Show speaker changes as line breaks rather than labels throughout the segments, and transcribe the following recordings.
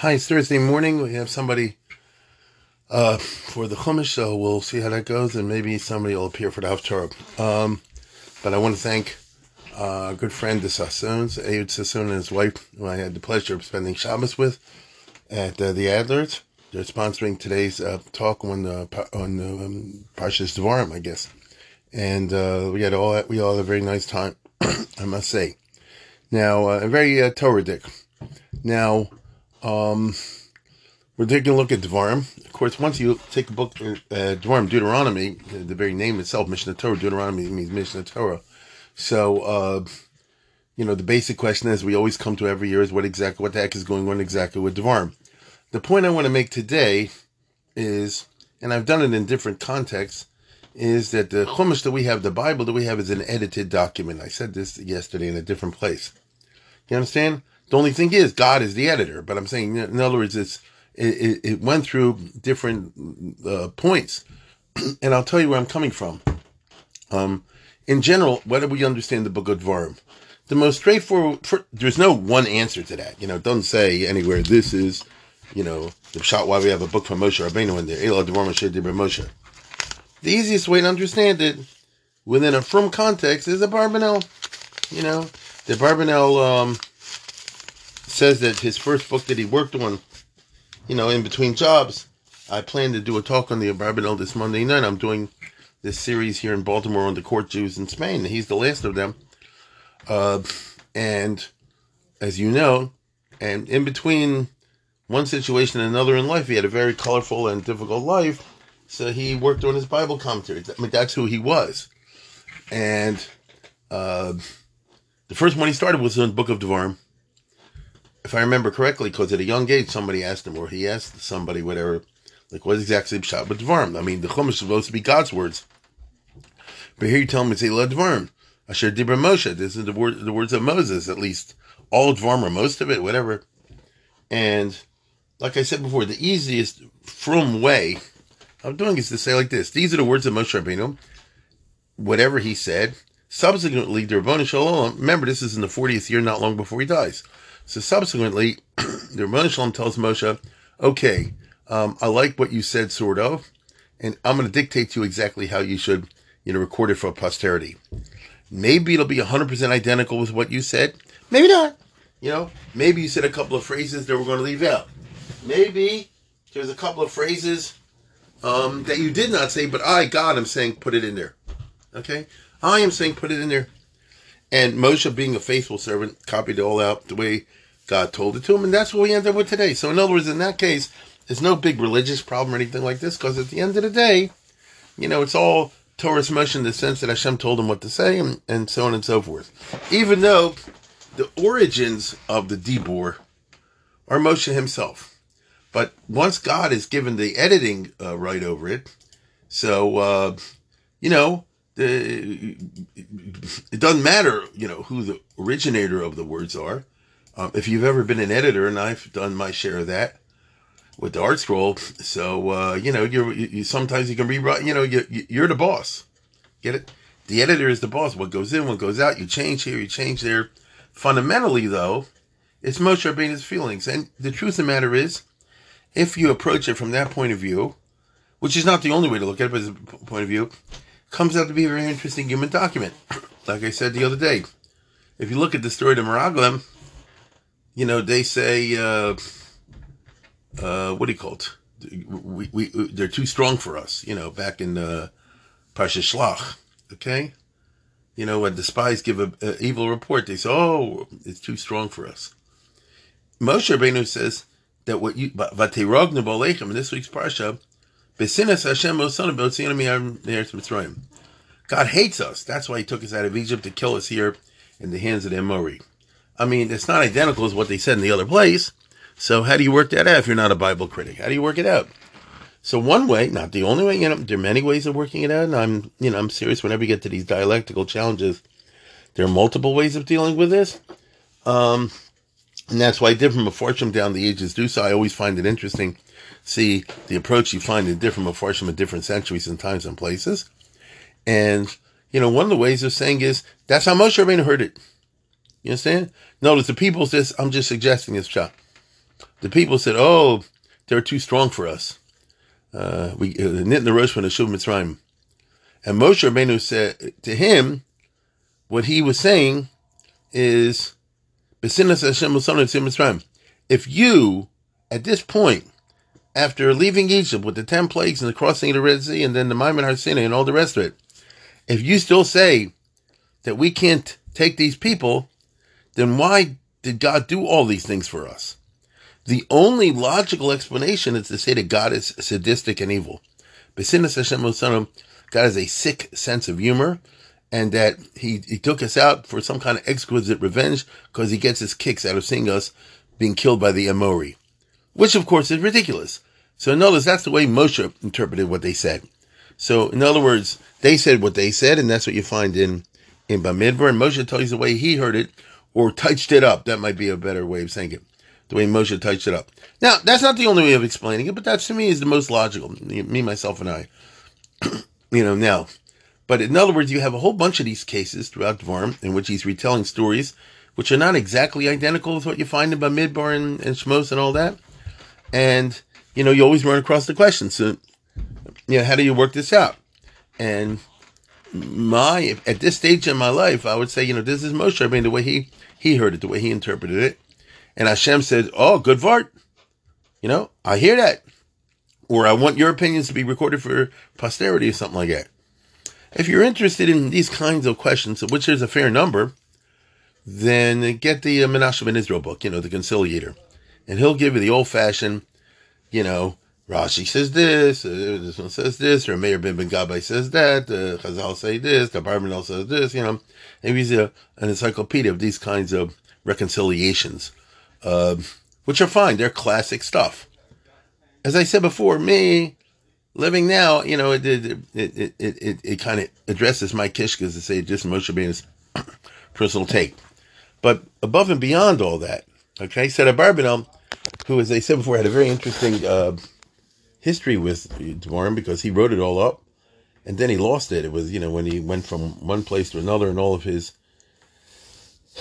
Hi, it's Thursday morning. We have somebody uh, for the Chumash, so we'll see how that goes, and maybe somebody will appear for the Haftarah. Um, but I want to thank uh, a good friend, the Sassoons, Ayud Sassoon and his wife, who I had the pleasure of spending Shabbos with at uh, the Adlers. They're sponsoring today's uh, talk on the on the um, Parshas Devarim, I guess, and uh, we had all we all had a very nice time, I must say. Now, uh, very uh, Torah Dick. Now, um, we're taking a look at Devarim. Of course, once you take a book, uh, Devarim, Deuteronomy, the very name itself, Mishnah Torah, Deuteronomy means Mishnah Torah. So, uh, you know, the basic question is we always come to every year is what exactly, what the heck is going on exactly with Devarim. The point I want to make today is, and I've done it in different contexts, is that the Chumash that we have, the Bible that we have, is an edited document. I said this yesterday in a different place. You understand? The only thing is, God is the editor. But I'm saying, in other words, it's it, it went through different uh, points, and I'll tell you where I'm coming from. Um, in general, do we understand the Book of Dvarim? The most straightforward. For, there's no one answer to that. You know, it doesn't say anywhere this is, you know, the shot why we have a book from Moshe Rabbeinu in there. Elad Dvarim Moshe. The easiest way to understand it, within a firm context, is a Barbanel. You know, the Barbanel um, says that his first book that he worked on, you know, in between jobs, I plan to do a talk on the Barbanel this Monday night. I'm doing this series here in Baltimore on the court Jews in Spain. He's the last of them. Uh, and as you know, and in between one situation and another in life, he had a very colorful and difficult life. So he worked on his Bible commentary. I mean, that's who he was. And uh, the first one he started was in the Book of Devarim. If I remember correctly, because at a young age somebody asked him, or he asked somebody, whatever, like what exactly Pshat with Devarim? I mean, the Chumash is supposed to be God's words. But here you tell me it's Elad Devarim. Asher Dibra Moshe. This is the word, the words of Moses, at least. All Devarim or most of it, whatever. And like I said before, the easiest from way of doing is to say like this. These are the words of Moshe Rabbeinu. Whatever he said, Subsequently, the Rabbanu Shalom, remember this is in the 40th year, not long before he dies. So subsequently, the Rabbanu Shalom tells Moshe, okay, um, I like what you said, sort of, and I'm going to dictate to you exactly how you should, you know, record it for posterity. Maybe it'll be 100% identical with what you said. Maybe not. You know, maybe you said a couple of phrases that we're going to leave out. Maybe there's a couple of phrases um, that you did not say, but I, God, I'm saying put it in there. Okay? I am saying put it in there. And Moshe, being a faithful servant, copied it all out the way God told it to him, and that's what we end up with today. So, in other words, in that case, there's no big religious problem or anything like this, because at the end of the day, you know, it's all Toras Moshe in the sense that Hashem told him what to say, and, and so on and so forth. Even though the origins of the Dibor are Moshe himself. But once God is given the editing uh, right over it, so, uh, you know, it doesn't matter, you know, who the originator of the words are. Um, if you've ever been an editor, and I've done my share of that with the ArtScroll, so uh, you know, you're you, you, sometimes you can rewrite. You know, you, you're the boss. Get it? The editor is the boss. What goes in, what goes out. You change here, you change there. Fundamentally, though, it's Moshe Rabbeinu's feelings, and the truth of the matter is, if you approach it from that point of view, which is not the only way to look at it, but it's a point of view, comes out to be a very interesting human document. Like I said the other day, if you look at the story of the Meraglim, you know, they say, uh, uh, what do you call it? We, we, they're too strong for us, you know, back in, uh, Parsha Shlach, okay? You know, when the spies give a, a, evil report, they say, oh, it's too strong for us. Moshe Rabbeinu says that what you, but in this week's Parsha, God hates us. That's why he took us out of Egypt to kill us here in the hands of the Amori. I mean, it's not identical as what they said in the other place. So how do you work that out if you're not a Bible critic? How do you work it out? So one way, not the only way, you know, there are many ways of working it out. And I'm, you know, I'm serious whenever you get to these dialectical challenges. There are multiple ways of dealing with this. Um, and that's why different Meforshim down the ages do so. I always find it interesting see the approach you find in different Mepharshim in different centuries and times and places. And, you know, one of the ways of saying is, that's how Moshe Rabbeinu heard it. You understand? Notice the people says, I'm just suggesting this shot. the people said, "Oh, they're too strong for us." Uh, we uh, the rosh from the Shuv Mitzrayim, and Moshe Rabbeinu said to him, what he was saying is, if you, at this point, after leaving Egypt with the ten plagues and the crossing of the Red Sea and then the Maimon Har Sinai and all the rest of it, if you still say that we can't take these people, then why did God do all these things for us? The only logical explanation is to say that God is sadistic and evil. God has a sick sense of humor, and that he, he took us out for some kind of exquisite revenge because he gets his kicks out of seeing us being killed by the Amori, which of course is ridiculous. So words, that's the way Moshe interpreted what they said. So in other words, they said what they said, and that's what you find in in Bamidbar, and Moshe tells you the way he heard it or touched it up. That might be a better way of saying it. The way Moshe touched it up. Now, that's not the only way of explaining it, but that to me is the most logical. Me, myself, and I. you know, now. But in other words, you have a whole bunch of these cases throughout Dvarim in which he's retelling stories which are not exactly identical with what you find in Bamidbar and, and Shmos and all that. And, you know, you always run across the question. So, you know, how do you work this out? And my at this stage in my life, I would say, you know, this is Moshe. I mean, the way he he heard it, the way he interpreted it, and Hashem said, "Oh, good vart." You know, I hear that, or I want your opinions to be recorded for posterity or something like that. If you're interested in these kinds of questions, which there's a fair number, then get the uh, Menashe ben Israel book, you know, the Conciliator, and he'll give you the old-fashioned, you know, Rashi says this, uh, this one says this, or Mayor ben Ben Gabbai says that, uh, Chazal say this, the Barbanel says this, you know. And he's a, an encyclopedia of these kinds of reconciliations, uh, which are fine. They're classic stuff. As I said before, me living now, you know, it it it it, it, it kind of addresses my kishkas to say just Moshe Rabbeinu's personal take. But above and beyond all that, okay, said Abarbanel, who, as I said before, had a very interesting uh, history with Dvorim because he wrote it all up and then he lost it. It was, you know, when he went from one place to another and all of his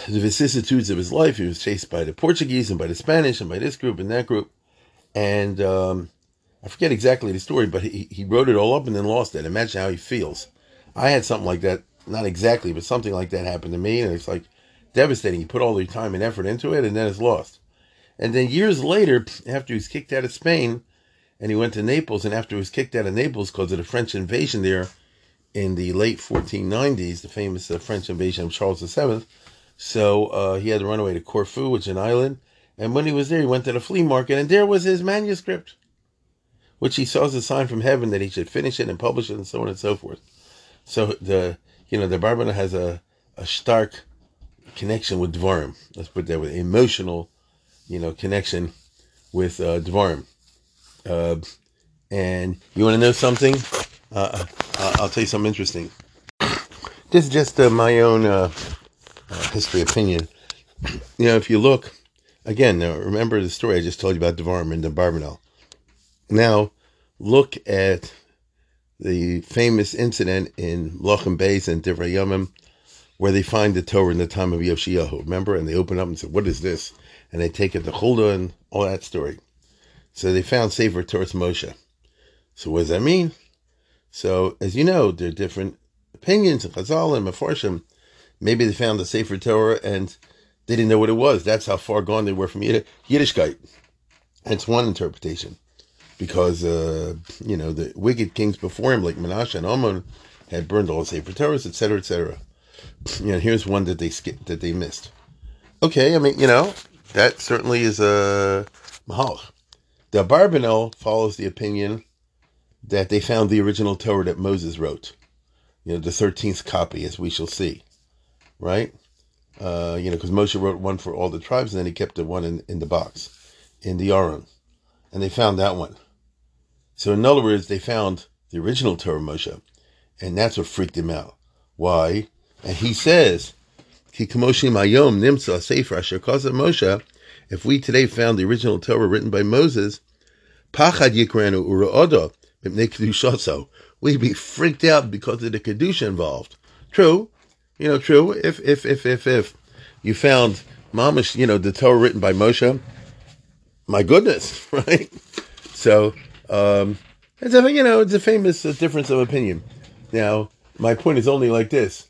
the vicissitudes of his life, he was chased by the Portuguese and by the Spanish and by this group and that group. And um, I forget exactly the story, but he, he wrote it all up and then lost it. Imagine how he feels. I had something like that, not exactly, but something like that happened to me. And it's like devastating. You put all your time and effort into it and then it's lost. And then years later, after he was kicked out of Spain, and he went to Naples. And after he was kicked out of Naples because of the French invasion there in the late 1490s, the famous uh, French invasion of Charles VII, so uh, he had to run away to Corfu, which is an island. And when he was there, he went to the flea market, and there was his manuscript, which he saw as a sign from heaven that he should finish it and publish it, and so on and so forth. So the you know the Barbara has a a stark connection with Dvarim. Let's put that with emotional, you know, connection with uh, Dvarim. Uh, and you want to know something? Uh, uh, I'll tell you something interesting. This is just uh, my own uh, history opinion. You know, if you look again, now remember the story I just told you about Devarim and the Barbanel. Now, look at the famous incident in Lochem Beis and Divrei Yomim, where they find the Torah in the time of Yoshiyahu. Remember, and they open up and say, "What is this?" And they take it to Huldah and all that story. So they found Sefer Torah Moshe. So what does that mean? So as you know, there are different opinions in Chazal and Mefarshim. Maybe they found the Sefer Torah and they didn't know what it was. That's how far gone they were from Yiddishkeit. That's one interpretation. Because, uh, you know, the wicked kings before him, like Menashe and Amon, had burned all the Sefer Torahs, etc., etc. You know, here's one that they skipped, that they missed. Okay, I mean, you know, that certainly is a mahal. The Barbanel follows the opinion that they found the original Torah that Moses wrote. You know, the 13th copy, as we shall see. Right? Uh, you know, because Moshe wrote one for all the tribes, and then he kept the one in, in the box, in the Aron. And they found that one. So, in other words, they found the original Torah Moshe. And that's what freaked him out. Why? And he says, Ki Nimsa Moshe if we today found the original Torah written by Moses, Pachad Yikranu we'd be freaked out because of the Kedusha involved. True, you know, true. If, if, if, if, if you found Mamish, you know, the Torah written by Moshe, my goodness, right? So, um, it's a, you know, it's a famous uh, difference of opinion. Now, my point is only like this.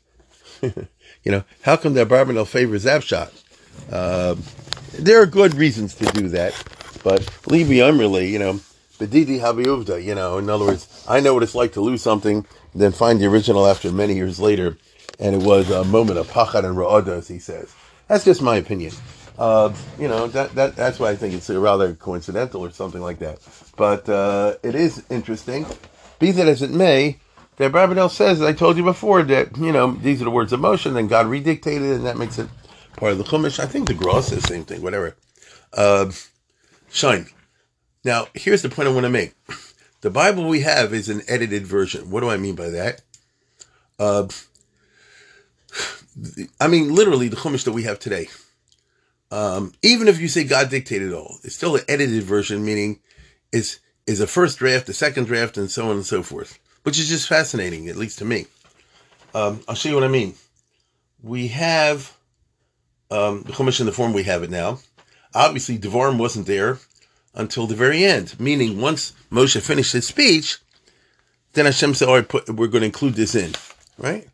you know, how come that Barbanel favors Zapshot? Uh, there are good reasons to do that, but Levi Umrli, you know, Bedidi Habiuvda, you know, in other words, I know what it's like to lose something, then find the original after many years later, and it was a moment of pachad and ra'ada, as he says. That's just my opinion. Uh, you know, that, that that's why I think it's rather coincidental or something like that. But uh, it is interesting. Be that as it may, that Barbanel says, I told you before, that, you know, these are the words of motion, and God redictated, and that makes it part of the Chumash. I think the Gross says the same thing, whatever. Uh, shine. Now, here's the point I want to make. The Bible we have is an edited version. What do I mean by that? Uh, I mean, literally, the Chumash that we have today. Um, even if you say God dictated all, it's still an edited version, meaning it's is a first draft, a second draft, and so on and so forth, which is just fascinating, at least to me. Um, I'll show you what I mean. We have um, the Chumash in the form we have it now. Obviously, Devarim wasn't there until the very end, meaning once Moshe finished his speech, then Hashem said, "All right, put, we're going to include this in." Right?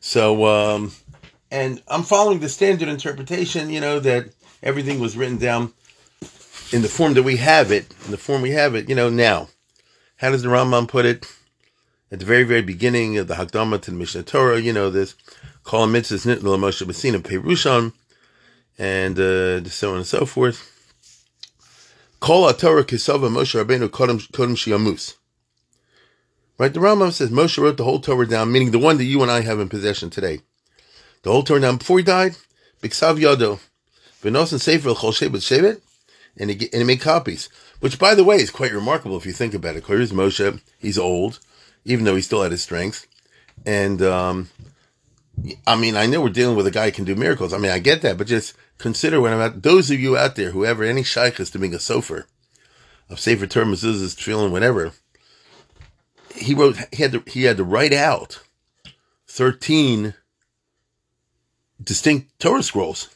So, um, and I'm following the standard interpretation, you know, that everything was written down in the form that we have it, in the form we have it, you know, now. How does the Rambam put it? At the very, very beginning of the Hakdama to the Mishnah Torah, you know, this, Kol mitzvahs nitnul Moshe B'sina Perushon, and uh, so on and so forth. Kol Torah Kisava Moshe Rabbeinu Kodem Shiamus. Right, the Rambam says Moshe wrote the whole Torah down, meaning the one that you and I have in possession today. The whole Torah down before he died, Biksav Yado, Venosan Sefer Chol Shevet Shevet, and he, and he made copies. Which, by the way, is quite remarkable if you think about it. Here's Moshe, he's old, even though he still had his strength. And, um, I mean, I know we're dealing with a guy who can do miracles. I mean, I get that, but just consider when I'm at, those of you out there, whoever, any shaykhs to being a sofer, of Sefer Torah, mezuzahs, tefillin, whatever, he wrote, he had to, he had to write out 13 distinct Torah scrolls.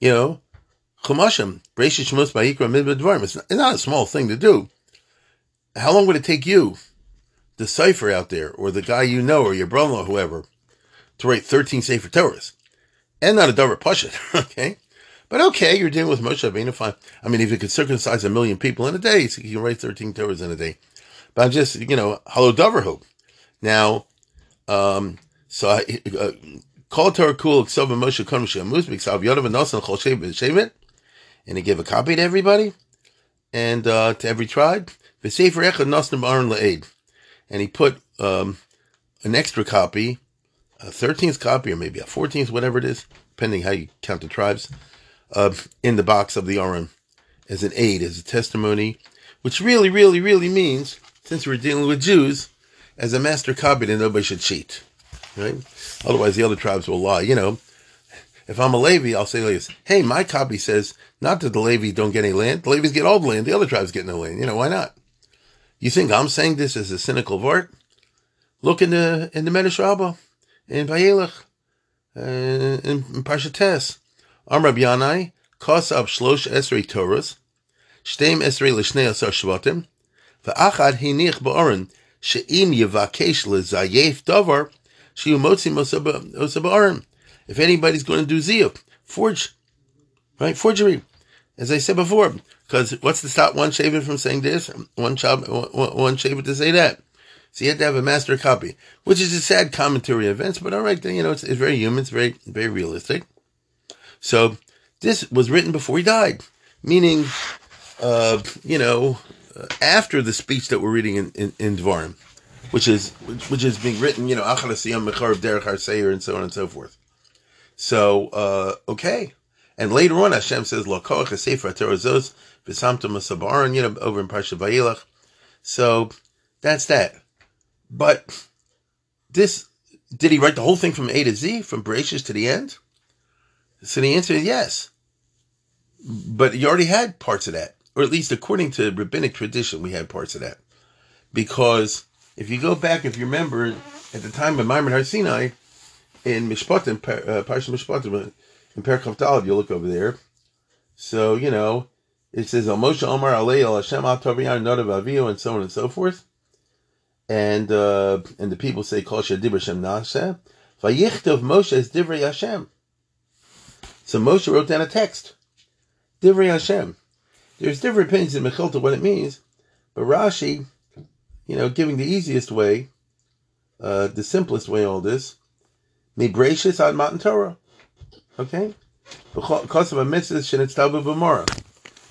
You know, Chumashim, Breshit Shemos Ba'ikra Midbadvarim. It's not a small thing to do. How long would it take you, the cipher out there, or the guy you know, or your brother-in-law, whoever, to write 13 Sefer Torahs? And not a Dover Pashit, okay? But okay, you're dealing with Moshe Rabbeinu, fine. I mean, if you could circumcise a million people in a day, so you can write 13 Torahs in a day. But I'm just, you know, hello Dover hope. Now, um, so I, uh, Kol Torah Kul Ksav Moshe Kon Shamus B'Ksav Yodav Nosan Chol Shevet and he gave a copy to everybody and uh, to every tribe. V'Sefer Echad Nosan Aaron La'ed, and he put um, an extra copy, a thirteenth copy or maybe a fourteenth, whatever it is, depending how you count the tribes, uh, in the box of the Aaron as an aid, as a testimony, which really, really, really means, since we're dealing with Jews, as a master copy that nobody should cheat, right? Otherwise, the other tribes will lie. You know, if I'm a Levi, I'll say this: Hey, my copy says not that the Levi don't get any land; the Levies get all the land. The other tribes get no land. You know, why not? You think I'm saying this as a cynical vart? Look in the in the Medrash Rabbah, in Vayelech, uh, in, in Parshates. Am Rab Yanai, Kosab Shlosh Esrei Torahs, Shteim Esrei Lishnei Asar Shvatim, Va'achad Hinich Ba'oren, She'im Yevakesh Lezayef Davar, if anybody's going to do ziyuk, forge, right? Forgery. As I said before, because what's to stop one shaver from saying this, one chab, one shaver to say that? So you have to have a master copy, which is a sad commentary events, but all right, then, you know, it's, it's very human, it's very, very realistic. So this was written before he died, meaning, uh, you know, after the speech that we're reading in, in, in Dvarim which is which, which is being written, you know, and so on and so forth. So uh, okay, and later on Hashem says Lokoach Sefer Terazos V'Samtam Masabaran, you know, over in Parsha Vayelach. So that's that. But this did he write the whole thing from A to Z, from Bereshit to the end? So the answer is yes. But he already had parts of that, or at least according to rabbinic tradition, we had parts of that, because if you go back, if you remember, at the time of Maimon Har Sinai, in Mishpatim, uh, Parsha Mishpatim, in Perkav Dalad, you look over there. So, you know, it says Moshe Omar al Hashem Al Nodav Avihu and so on and so forth. And uh, and the people say Kol Shadibra Shem Naseh. Vayichtov Moshe is Divrei Hashem. So Moshe wrote down a text. Divrei Hashem. There's different opinions in Mechilta what it means, but Rashi, you know, giving the easiest way, uh, the simplest way, all this, Mibratius on Matan Torah. Okay? Because of a mitzvah.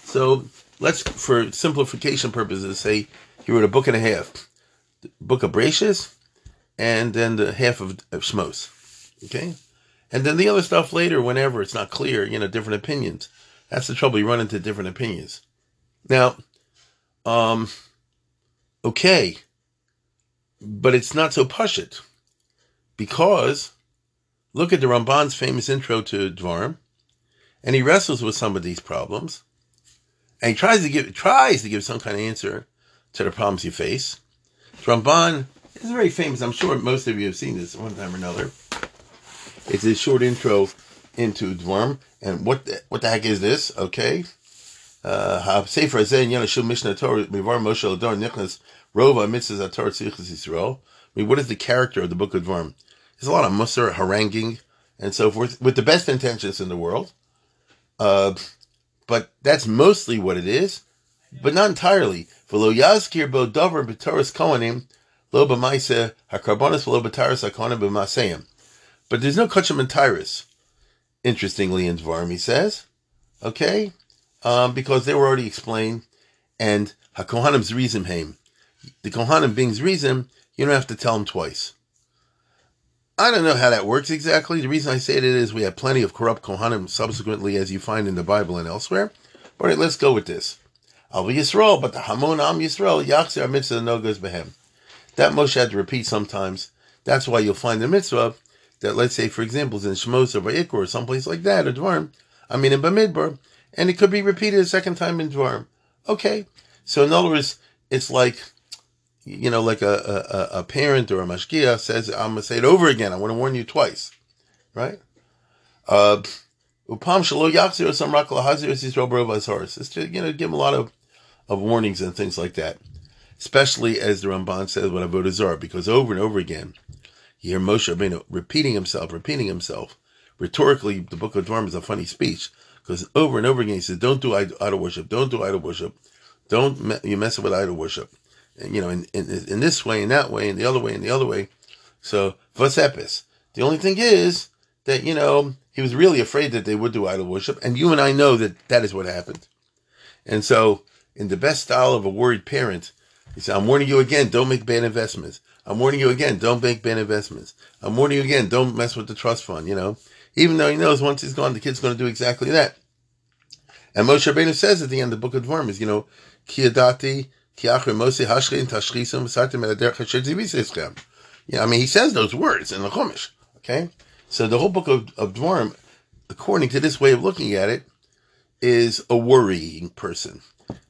So let's, for simplification purposes, say he wrote a book and a half. The book of Brachus, and then the half of, of Shmos. Okay? And then the other stuff later, whenever it's not clear, you know, different opinions. That's the trouble. You run into different opinions. Now, um, okay, but it's not so pushit because look at the Ramban's famous intro to Dvarim, and he wrestles with some of these problems, and he tries to give tries to give some kind of answer to the problems you face. Ramban is very famous. I'm sure most of you have seen this one time or another. It's a short intro into Dvarim. And what the, what the heck is this? Okay. Uh, Sefer. I mean, what is the character of the Book of Dvarim? There's a lot of musar, haranguing, and so forth, with the best intentions in the world. Uh, but that's mostly what it is, but not entirely. V'lo yazkir bo dover b'toras kohanim lo b'maise hakarbonis v'lo b'taras hakohanim b'maseim. But there's no kachim and tyrus, interestingly, in Dvarim, he says. Okay? Um, because they were already explained. And HaKohanim's reason him. The Kohanim being reason, you don't have to tell them twice. I don't know how that works exactly. The reason I say it is we have plenty of corrupt Kohanim subsequently, as you find in the Bible and elsewhere. All right, let's go with this. Al Yisrael, but the Hamon Am Yisrael, Yachzer Mitzvah no goes behem. That Moshe had to repeat sometimes. That's why you'll find the mitzvah that let's say, for example, is in Shmos or Vayikra or someplace like that, or Dvarim, I mean in Bamidbar, and it could be repeated a second time in Dvarim. Okay. So in other words, it's like, you know, like a, a, a parent or a mashkia says, I'm going to say it over again. I want to warn you twice. Right? Uh, Upam shalo or some rakla hazir yisrael b'rov It's to, you know, give him a lot of, of warnings and things like that. Especially as the Ramban says when Avodah Zarah, because over and over again, you hear Moshe Rabbeinu repeating himself, repeating himself. Rhetorically, the book of Dvarim is a funny speech because over and over again he says, "Don't do idol worship. Don't do idol worship. Don't me- you mess with idol worship." You know, in, in, in this way, in that way, in the other way, in the other way. So vasepis. The only thing is that you know he was really afraid that they would do idol worship, and you and I know that that is what happened. And so, in the best style of a worried parent, he said, "I'm warning you again. Don't make bad investments. I'm warning you again, don't make bad investments. I'm warning you again, don't mess with the trust fund, you know. Even though he knows once he's gone, the kid's going to do exactly that. And Moshe Rabbeinu says at the end of the book of Dvarim is, you know, Kiyadati, Yeah, I mean, he says those words in the Chumash, okay? So the whole book of, of Dvarim, according to this way of looking at it, is a worrying person.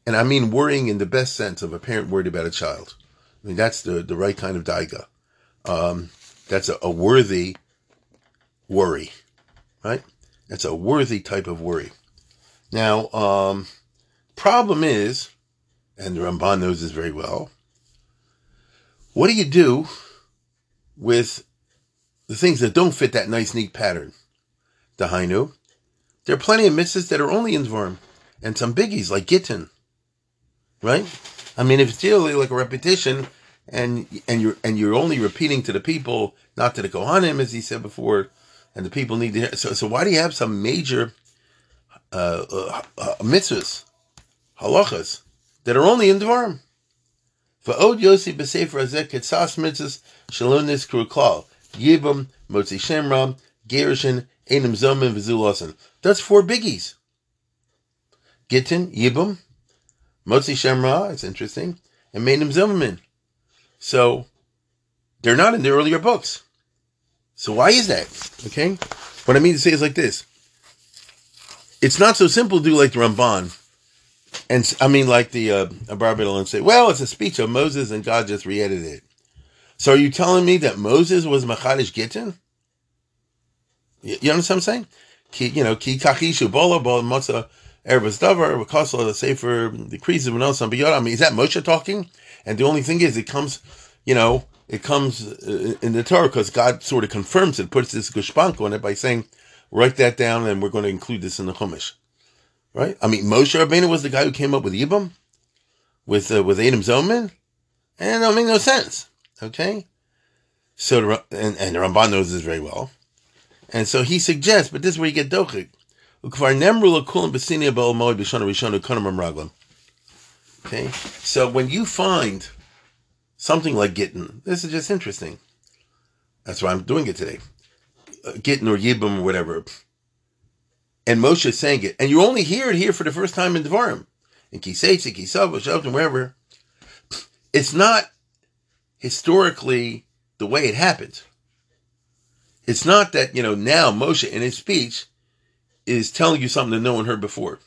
And I mean worrying in the best sense of a parent worried about a child. I mean, that's the, the right kind of daiga. Um, that's a, a worthy worry, right? That's a worthy type of worry. Now, um, problem is, and the Ramban knows this very well, what do you do with the things that don't fit that nice, neat pattern? The Hainu. There are plenty of mitzvahs that are only in Dvarim, and some biggies like Gittin, right? I mean, if it's really like a repetition, and and you're and you're only repeating to the people, not to the Kohanim, as he said before, and the people need to hear. So, so why do you have some major uh, uh, uh mitzvahs, halachas, that are only in Dvarim? For od Yossi b'sefer hazek ketzas mitzvahs shalom niskru klal yibam motzi shemram gerishin enim zomin v'zulasin. That's four biggies. Gittin yibam Motzi Shemra, it's interesting, and Mainim Zimmerman. So they're not in the earlier books. So why is that? Okay? What I mean to say is like this. It's not so simple to do like the Ramban. And I mean like the uh, Abarbital and say, well, it's a speech of Moses and God just re-edited it. So are you telling me that Moses was Machadish Gittin? You, you understand what I'm saying? Ki, you know, ki kachishu bola bola motza Erebus Davar, Wakasal, the Sefer, the Crease of Manos, I mean, is that Moshe talking? And the only thing is, it comes, you know, it comes uh, in the Torah because God sort of confirms it, puts this gushpank on it by saying, write that down and we're going to include this in the Chumash. Right? I mean, Moshe Rabbeinu was the guy who came up with Yibam, with, uh, with Adam Zoman, and that made no sense. Okay? So, and, and the Ramban knows this very well. And so he suggests, but this is where you get dochik. Okay, so when you find something like Gittin, this is just interesting. That's why I'm doing it today. Uh, Gittin or Yibam or whatever. And Moshe sang it. And you only hear it here for the first time in Devarim. In Kiseitz, Kisav, Shelton, wherever. It's not historically the way it happened. It's not that, you know, now Moshe in his speech is telling you something that no one heard before.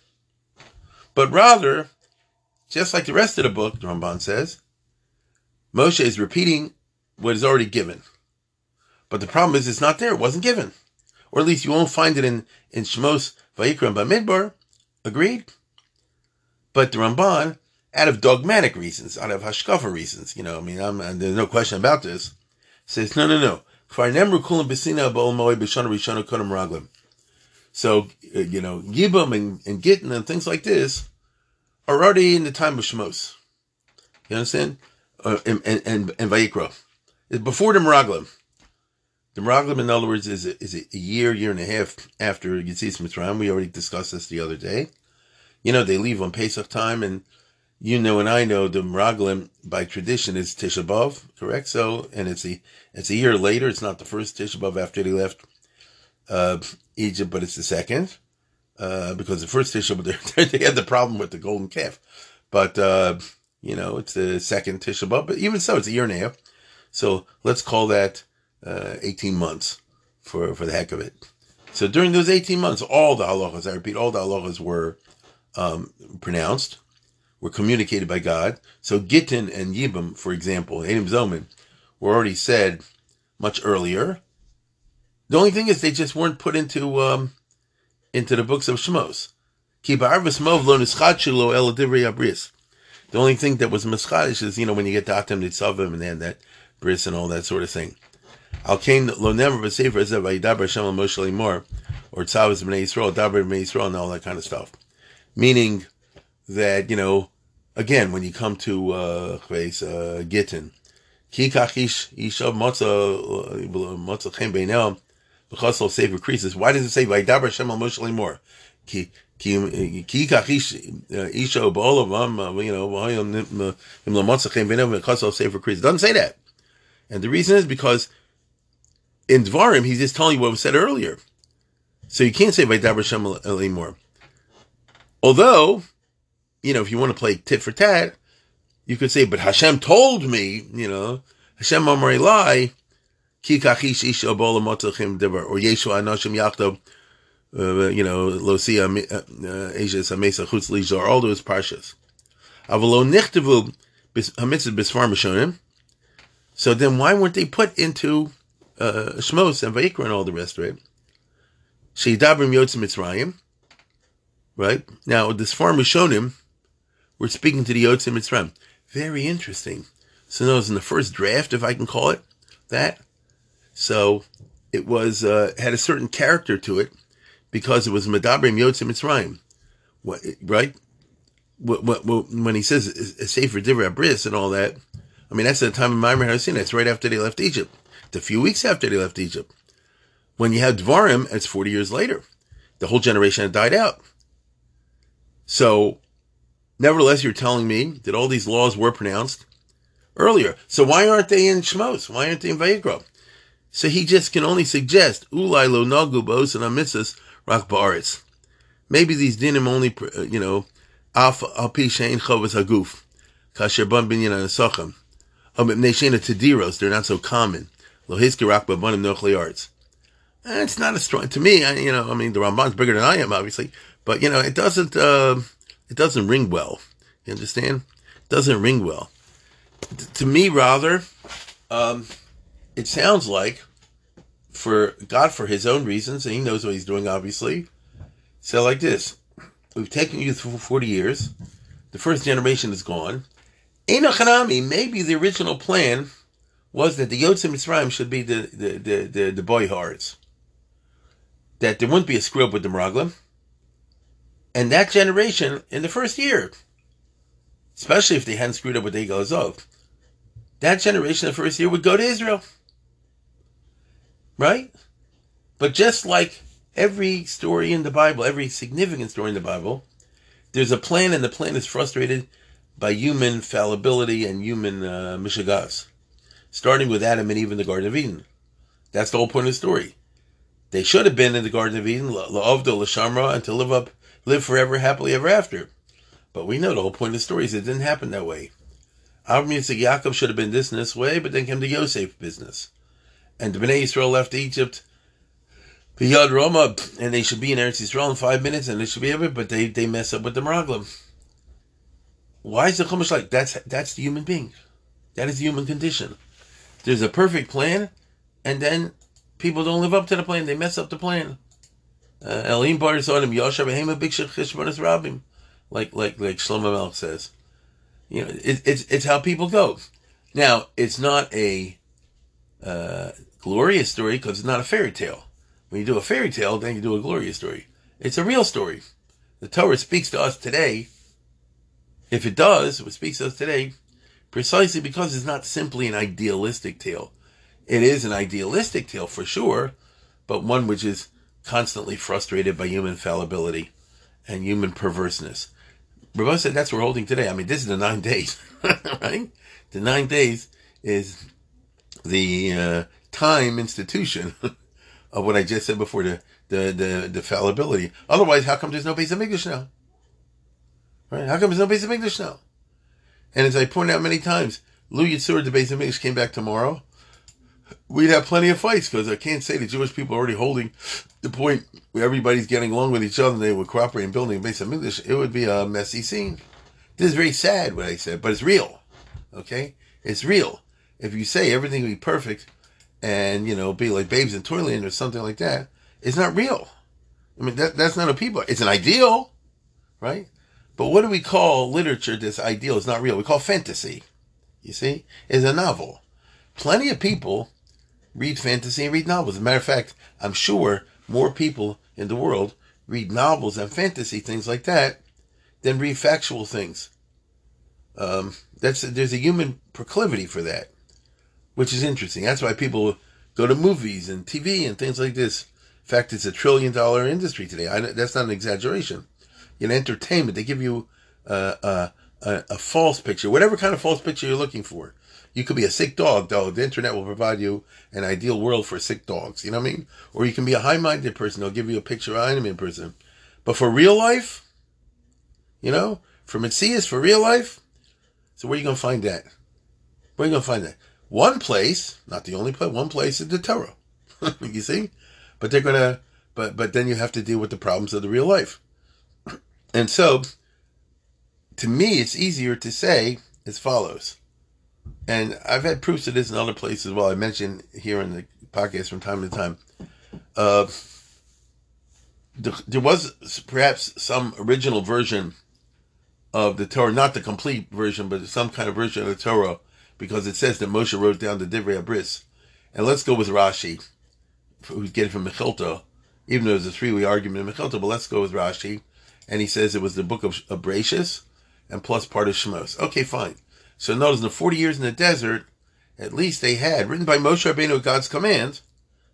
But rather, just like the rest of the book, the Ramban says, Moshe is repeating what is already given. But the problem is it's not there. It wasn't given. Or at least you won't find it in, in Shmos, Vayikra, and Bamidbar. Agreed? But the Ramban, out of dogmatic reasons, out of hashkafa reasons, you know, I mean, I'm, there's no question about this, says, no, no, no. So, uh, you know, Yibam and, and Gittin and things like this are already in the time of Shemos. You understand? Uh, and, and, and, and Vayikra. It's before the Meraglim. The Meraglim, in other words, is a, is a year, year and a half after Yitzis Mitzrayim. We already discussed this the other day. You know, they leave on Pesach time and you know and I know the Meraglim by tradition is Tisha B'Av, correct? So, and it's a it's a year later. It's not the first Tisha B'Av after they left uh, Egypt, but it's the second uh, because the first Tisha B'Av they had the problem with the golden calf, but uh, you know it's the second Tisha B'Av. But even so, it's a year and a half. So let's call that uh, eighteen months for for the heck of it. So during those eighteen months, all the halachas, I repeat, all the halachas were um, pronounced were communicated by God. So Gittin and Yibam, for example, Adam Zoman, were already said much earlier. The only thing is they just weren't put into um, into the books of Shmos. The only thing that was mischadish is, you know, when you get Datem Nitzavim and then that bris and all that sort of thing. Al Kain lo never v'sefer ezev vayidaber Hashem al Moshe limor or tzavas b'nei Yisrael, daber b'nei Yisrael and all that kind of stuff. Meaning that, you know, again, when you come to uh, uh Gittin, Kikachish Ishav Matzah uh, Matzah Chem Beinel B'chasol Sefer Creases. Why does it say Vaydaber Shem Al Moshe Limor? Ki Kikachish uh, Isha Ba'olavam you know V'hayim Im LaMatzah Chem Beinel B'chasol Sefer Creases. Doesn't say that, and the reason is because in Dvarim he's just telling you what was said earlier, so you can't say Vaydaber Shem Limor. Although you know, if you want to play tit for tat, you could say, but Hashem told me, you know, Hashem Amari lie, ki kachish ish abola motachim devar, or Yeshu anoshim yachto, uh, you know, lo si uh, uh, Asia samesa chutz lizor, all those parshas. Avalo nichtevu hamitzvah bisfar. So then why weren't they put into uh, Shmos and Vayikra and all the rest, right? Sheidabrim yotzim Mitzrayim, right? Now, this farm Mishonim, we're speaking to the Yotzim Mitzrayim. Very interesting. So those in the first draft, if I can call it that. So it was uh, had a certain character to it because it was Medabrim Yotzim Mitzrayim, what, right? What, what, when he says Sefer Divrei Bris and all that, I mean that's the time of Maimer Hasin. That's right after they left Egypt. A few weeks after they left Egypt. When you have Dvarim, it's forty years later. The whole generation had died out. So Nevertheless, you're telling me that all these laws were pronounced earlier. So why aren't they in Shmos? Why aren't they in Vayikra? So he just can only suggest ulai lo nagu and amitzas rak. Maybe these dinim only, uh, you know, af al pi shein chavas haguf kasher ban binyan anasachim. Neshena tediros, they're not so common. Lo hiski rak babanim nochli arts. It's not a strong, to me, I, you know, I mean, the Ramban's bigger than I am, obviously, but, you know, it doesn't, uh, it doesn't ring well. You understand? It doesn't ring well. To me, rather, um, it sounds like for God, for His own reasons, and He knows what He's doing, obviously. So, like this, we've taken you through 40 years. The first generation is gone. Enochanami, maybe the original plan was that the Yotzim Mitzrayim should be the, the, the, the, the boy hearts. That there wouldn't be a screw up with the Meraglim. And that generation, in the first year, especially if they hadn't screwed up with Egel Azov, that generation, in the first year, would go to Israel. Right? But just like every story in the Bible, every significant story in the Bible, there's a plan, and the plan is frustrated by human fallibility and human uh, mishagas. Starting with Adam and Eve in the Garden of Eden. That's the whole point of the story. They should have been in the Garden of Eden, la'avdo l'shamra, and to live up, live forever, happily ever after. But we know the whole point of the story is it didn't happen that way. Avram Yitzchak Yaakov should have been this and this way, but then came the Yosef business. And the Bnei Yisrael left Egypt Yad Roma, and they should be in Eretz Yisrael in five minutes, and they should be able, but they, they mess up with the Meraglim. Why is the Chumash like that's that's the human being, that is the human condition. There's a perfect plan, and then people don't live up to the plan. They mess up the plan. Uh, Elohim bar like like like Shlomo Melch says. You know, it, it's it's how people go. Now, it's not a uh, glorious story because it's not a fairy tale. When you do a fairy tale, then you do a glorious story. It's a real story. The Torah speaks to us today. If it does, it speaks to us today precisely because it's not simply an idealistic tale. It is an idealistic tale for sure, but one which is constantly frustrated by human fallibility and human perverseness. Rabbi said that's what we're holding today. I mean, this is the nine days, right? The nine days is the uh, time institution of what I just said before, the the the, the fallibility. Otherwise, how come there's no Beis HaMikdash now? Right? How come there's no Beis HaMikdash now? And as I pointed out many times, Lou the Beis HaMikdash, came back tomorrow. We'd have plenty of fights because I can't say the Jewish people are already holding the point where everybody's getting along with each other and they would cooperate in building a Beis HaMikdash. It would be a messy scene. This is very sad what I said, but it's real. Okay? It's real. If you say everything will be perfect, and you know be like babes in toilet or something like that it's not real i mean that, that's not a people it's an ideal right but what do we call literature this ideal is not real we call fantasy you see is a novel plenty of people read fantasy and read novels as a matter of fact i'm sure more people in the world read novels and fantasy things like that than read factual things um, that's there's a human proclivity for that which is interesting. That's why people go to movies and TV and things like this. In fact, it's a trillion dollar industry today. I, that's not an exaggeration. In entertainment, they give you a, a, false picture, whatever kind of false picture you're looking for. You could be a sick dog, though. The internet will provide you an ideal world for sick dogs. You know what I mean? Or you can be a high minded person. They'll give you a picture of an in person. But for real life, you know, for Matthias, for real life, so where are you going to find that? Where are you going to find that? One place, not the only place, one place is the Torah. you see? But they're gonna but but then you have to deal with the problems of the real life. And so to me it's easier to say as follows. And I've had proofs of this in other places as well. I mentioned here in the podcast from time to time. Uh, there was perhaps some original version of the Torah, not the complete version, but some kind of version of the Torah because it says that Moshe wrote down the Divrei Abris. And let's go with Rashi, who's getting from Mechilta, even though there's a three-way argument in Mechilta, but let's go with Rashi. And he says it was the book of Abrasius and plus part of Shemos. Okay, fine. So notice in the 40 years in the desert, at least they had, written by Moshe Rabbeinu at God's command,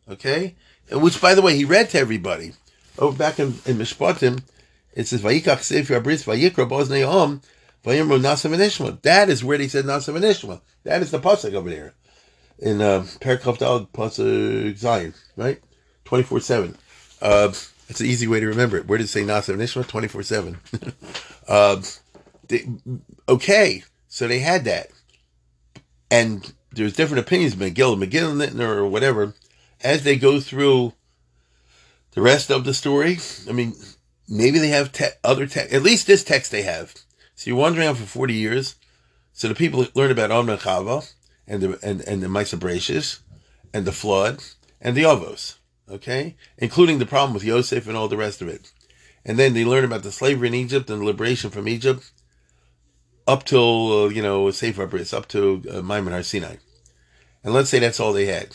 okay? And which, by the way, he read to everybody. Over back in, in Mishpatim, it says, Vayikach Sefer Abris, Vayikra Om, Vayimru Nasav and That is where they said Nasav and That is the pasuk over there in uh, Perikov Dal pasuk Zion, right? Twenty four seven. Uh, it's an easy way to remember it. Where did it say Nasav and Ishma? Twenty four seven. Uh, okay, so they had that, and there's different opinions, McGill, McGill, or whatever, as they go through the rest of the story. I mean, maybe they have te- other text. At least this text they have so you're wandering around for 40 years. So the people learn about Om and the, and, and the Maisa and the flood and the Ovos, okay? Including the problem with Yosef and all the rest of it. and then they learn about the slavery in Egypt and the liberation from Egypt, up till uh, you know Sefer Bris, up to uh, Maimon Har Sinai, and let's say that's all they had,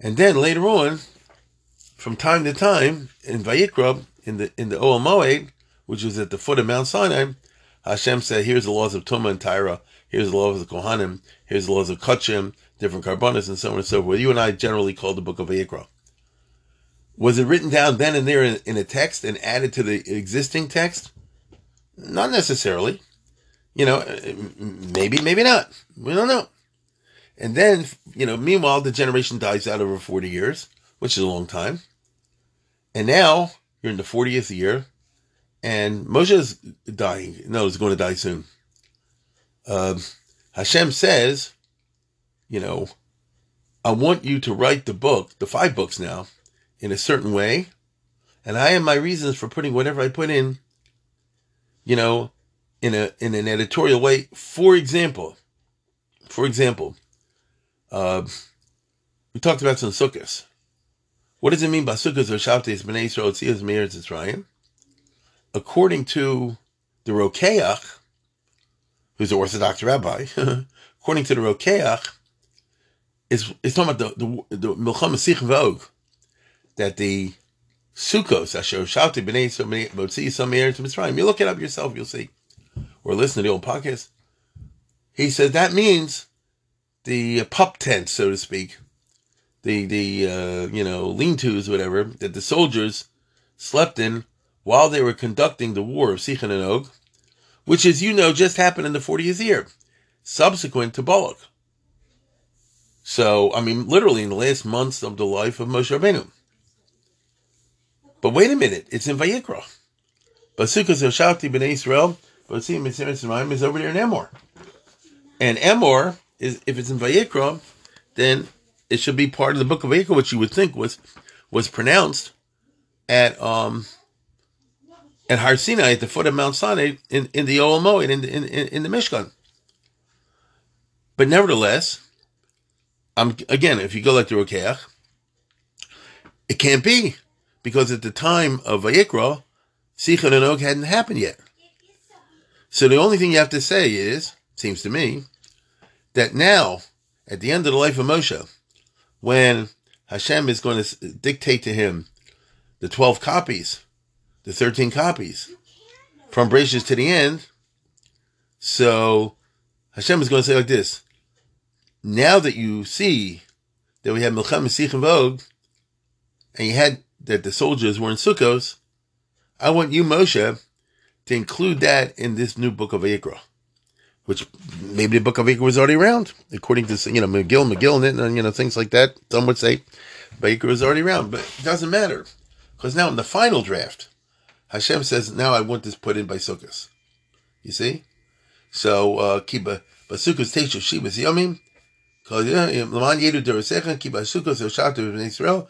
and then later on, from time to time in Vayikra, in the in the Moed, which was at the foot of Mount Sinai, Hashem said, "Here's the laws of Tumah and Tyra. Here's the laws of Kohanim. Here's the laws of Kachim, different Karbonis, and so on and so forth." You and I generally call the book of Vayikra. Was it written down then and there in, in a text and added to the existing text? Not necessarily. You know, maybe, maybe not. We don't know. And then, you know, meanwhile, the generation dies out over 40 years, which is a long time. And now you're in the 40th year, and Moshe is dying. No, he's going to die soon. Uh, Hashem says, you know, I want you to write the book, the five books now, in a certain way. And I have my reasons for putting whatever I put in, you know, in a in an editorial way. For example, for example, uh, we talked about some sukkahs. What does it mean by sukkahs or shabtes b'nei Yisrael tzias meir Tzrayim? According to the Rokeach, who's an Orthodox rabbi, according to the Rokeach, it's, it's talking about the the, the Milcham Sich Vog, that the Sukkos, Asher Shavti B'nei Motzi Sameir to Mitzrayim. You look it up yourself, you'll see. Or listen to the old podcast. He said that means the pup tent, so to speak, the the uh, you know lean-tos, whatever, that the soldiers slept in while they were conducting the war of Sichon and Og, which, as you know, just happened in the 40th year, subsequent to Balak. So, I mean, literally in the last months of the life of Moshe Rabbeinu. But wait a minute, it's in Vayikra. Shafti B'nai Israel, but see, Mitzrayim is over there in Emor. And Emor is, if it's in Vayikra, then it should be part of the book of Vayikra, which you would think was was pronounced at um at Har Sinai at the foot of Mount Sinai in, in the Ohel Moed in, in, in the Mishkan. But nevertheless, I'm again, if you go like the Rokeach, it can't be because at the time of Vayikra, Sichon and Og hadn't happened yet. So the only thing you have to say is, seems to me, that now, at the end of the life of Moshe, when Hashem is going to dictate to him the 12 copies, the 13 copies, from Bereshit to the end, so Hashem is going to say like this, now that you see that we have Milchem Sichon Vog, and you had that the soldiers were in Sukkos, I want you, Moshe, to include that in this new book of Vayikra, which maybe the book of Vayikra was already around, according to you know McGill, McGill, and you know things like that. Some would say Vayikra was already around, but it doesn't matter because now in the final draft, Hashem says, "Now I want this put in by Sukkos." You see, so uh, keep a but Sukkos teishu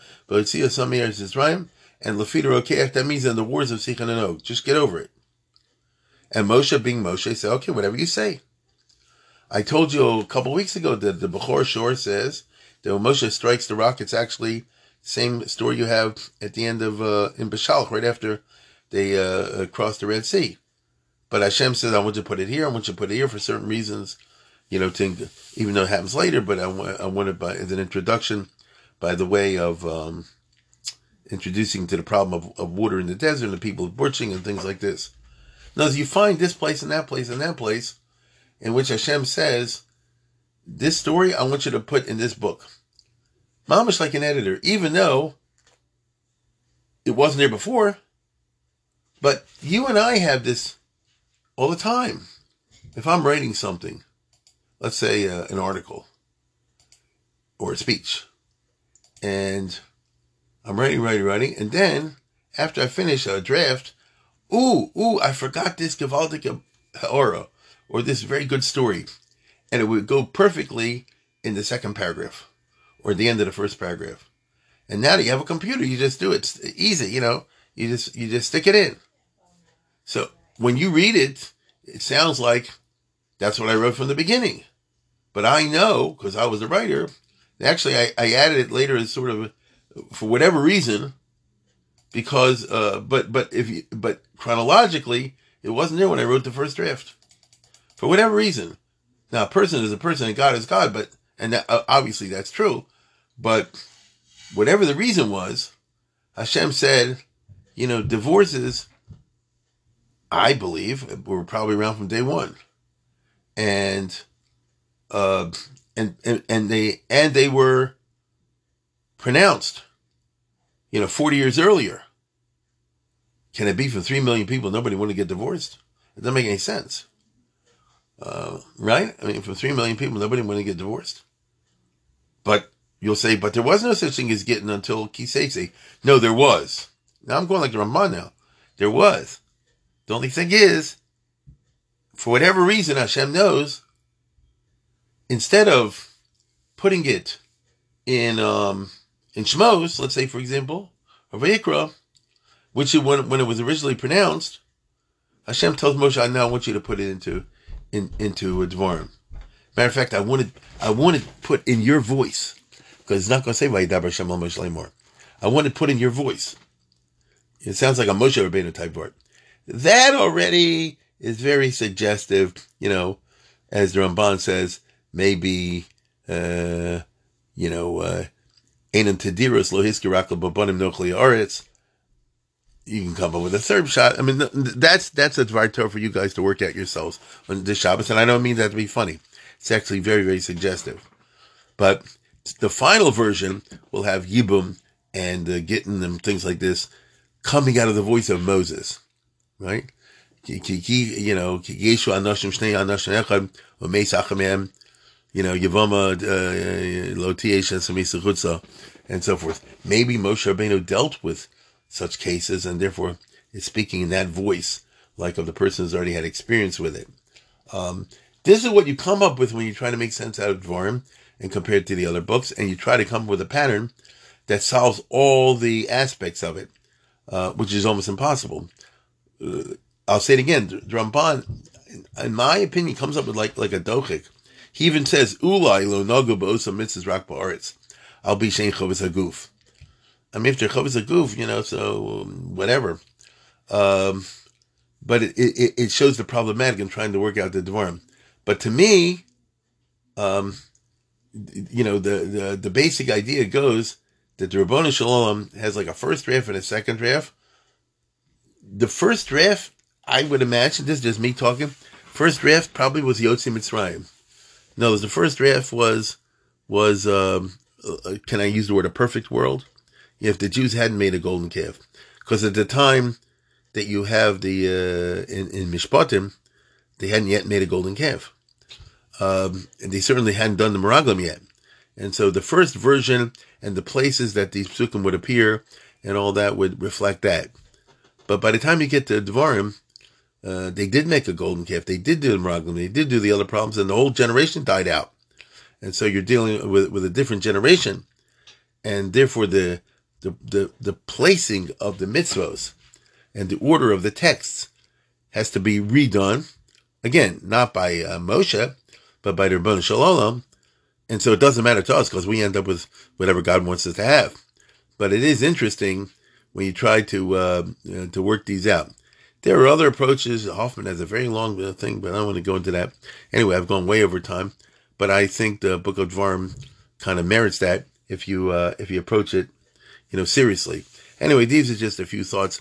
shibas yomim and Lefida Rokeach, that means in the wars of Sichon and Og. Just get over it. And Moshe, being Moshe, said, okay, whatever you say. I told you a couple weeks ago that the Bechor Shor says that when Moshe strikes the rock, it's actually the same story you have at the end of, uh, in Beshalach, right after they, uh, cross the Red Sea. But Hashem says, I want you to put it here, I want you to put it here for certain reasons you know, to, even though it happens later, but I, I want it by, as an introduction by the way of um, introducing to the problem of, of, water in the desert and the people butchering and things like this. Now, as you find this place and that place and that place, in which Hashem says, this story I want you to put in this book. Mamish like an editor, even though it wasn't there before, but you and I have this all the time. If I'm writing something, let's say uh, an article or a speech, and I'm writing, writing, writing, and then after I finish a draft, ooh, ooh, I forgot this Gavaldik Haora or this very good story, and it would go perfectly in the second paragraph or the end of the first paragraph. And now that you have a computer, you just do it. It's easy, you know. You just you just stick it in. So when you read it, it sounds like that's what I wrote from the beginning. But I know, because I was the writer, actually I, I added it later as sort of, for whatever reason, because, uh, but but if you, but chronologically, it wasn't there when I wrote the first draft, for whatever reason. Now, a person is a person, and God is God, but and that, uh, obviously that's true, but whatever the reason was, Hashem said, you know, divorces. I believe were probably around from day one, and uh, and, and and they and they were pronounced, you know, forty years earlier. Can it be for three million people? Nobody want to get divorced. It doesn't make any sense, uh, right? I mean, for three million people, nobody want to get divorced. But you'll say, but there was no such thing as getting until Ki Seitzei. No, there was. Now I'm going like the Ramban now. There was. The only thing is, for whatever reason, Hashem knows, instead of putting it in um, in Shmos, let's say for example, or Vayikra, which it, when, when it was originally pronounced, Hashem tells Moshe, "I now want you to put it into in, into a Dvarim." Matter of fact, I wanted I wanted put in your voice because it's not going to say Vayidaber Hashem al Moshe anymore. I want wanted put in your voice. It sounds like a Moshe Rabbeinu type word. That already is very suggestive, you know, as Ramban says, maybe, uh, you know, uh. You can come up with a third shot. I mean, that's that's a dvar for you guys to work out yourselves on this Shabbos, and I don't mean that to be funny. It's actually very, very suggestive. But the final version will have Yibum and uh, Gittin and things like this coming out of the voice of Moses, right? You know, Yeshu Anashim Shnei Anashim Echad, Umeis Achamem, you know, Yavama uh, Lotiesh and and so forth. Maybe Moshe Rabbeinu dealt with such cases and therefore is speaking in that voice, like of the person who's already had experience with it. Um, this is what you come up with when you try to make sense out of Dvarim and compare it to the other books, and you try to come up with a pattern that solves all the aspects of it, uh, which is almost impossible. Uh, I'll say it again. Ramban, in my opinion, comes up with like like a dochik. He even says, "Ulai lo nagu ba'osa mitzvahs rak ba'aretz." I'll be shein chavis aguf. I mean, if they're chavis you know, so um, whatever. Um, but it, it, it shows the problematic in trying to work out the dvarim. But to me, um, you know, the, the, the basic idea goes that the Ribono Shel Olam has like a first draft and a second draft. The first draft, I would imagine, this is just me talking, first draft probably was Yotzi Mitzrayim. No, the first draft was, was, um, uh, can I use the word a perfect world? If the Jews hadn't made a golden calf. Because at the time that you have the, uh, in, in Mishpatim, they hadn't yet made a golden calf. Um, and they certainly hadn't done the Meraglim yet. And so the first version and the places that these psukim would appear and all that would reflect that. But by the time you get to Dvarim, uh, they did make a golden calf. They did do the Meraglim. They did do the other problems, and the whole generation died out. And so you're dealing with, with a different generation. And therefore, the, the, the, the placing of the mitzvos and the order of the texts has to be redone. Again, not by uh, Moshe, but by the Ribono Shel Olam. And so it doesn't matter to us because we end up with whatever God wants us to have. But it is interesting when you try to uh, to work these out. There are other approaches. Hoffman has a very long thing, but I don't want to go into that. Anyway, I've gone way over time, but I think the Book of Dvarim kind of merits that if you uh, if you approach it, you know, seriously. Anyway, these are just a few thoughts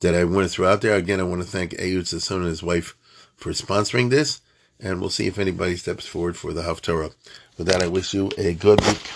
that I want to throw out there. Again, I want to thank Ayud Sasson and his wife for sponsoring this and we'll see if anybody steps forward for the Haftarah. With that, I wish you a good week.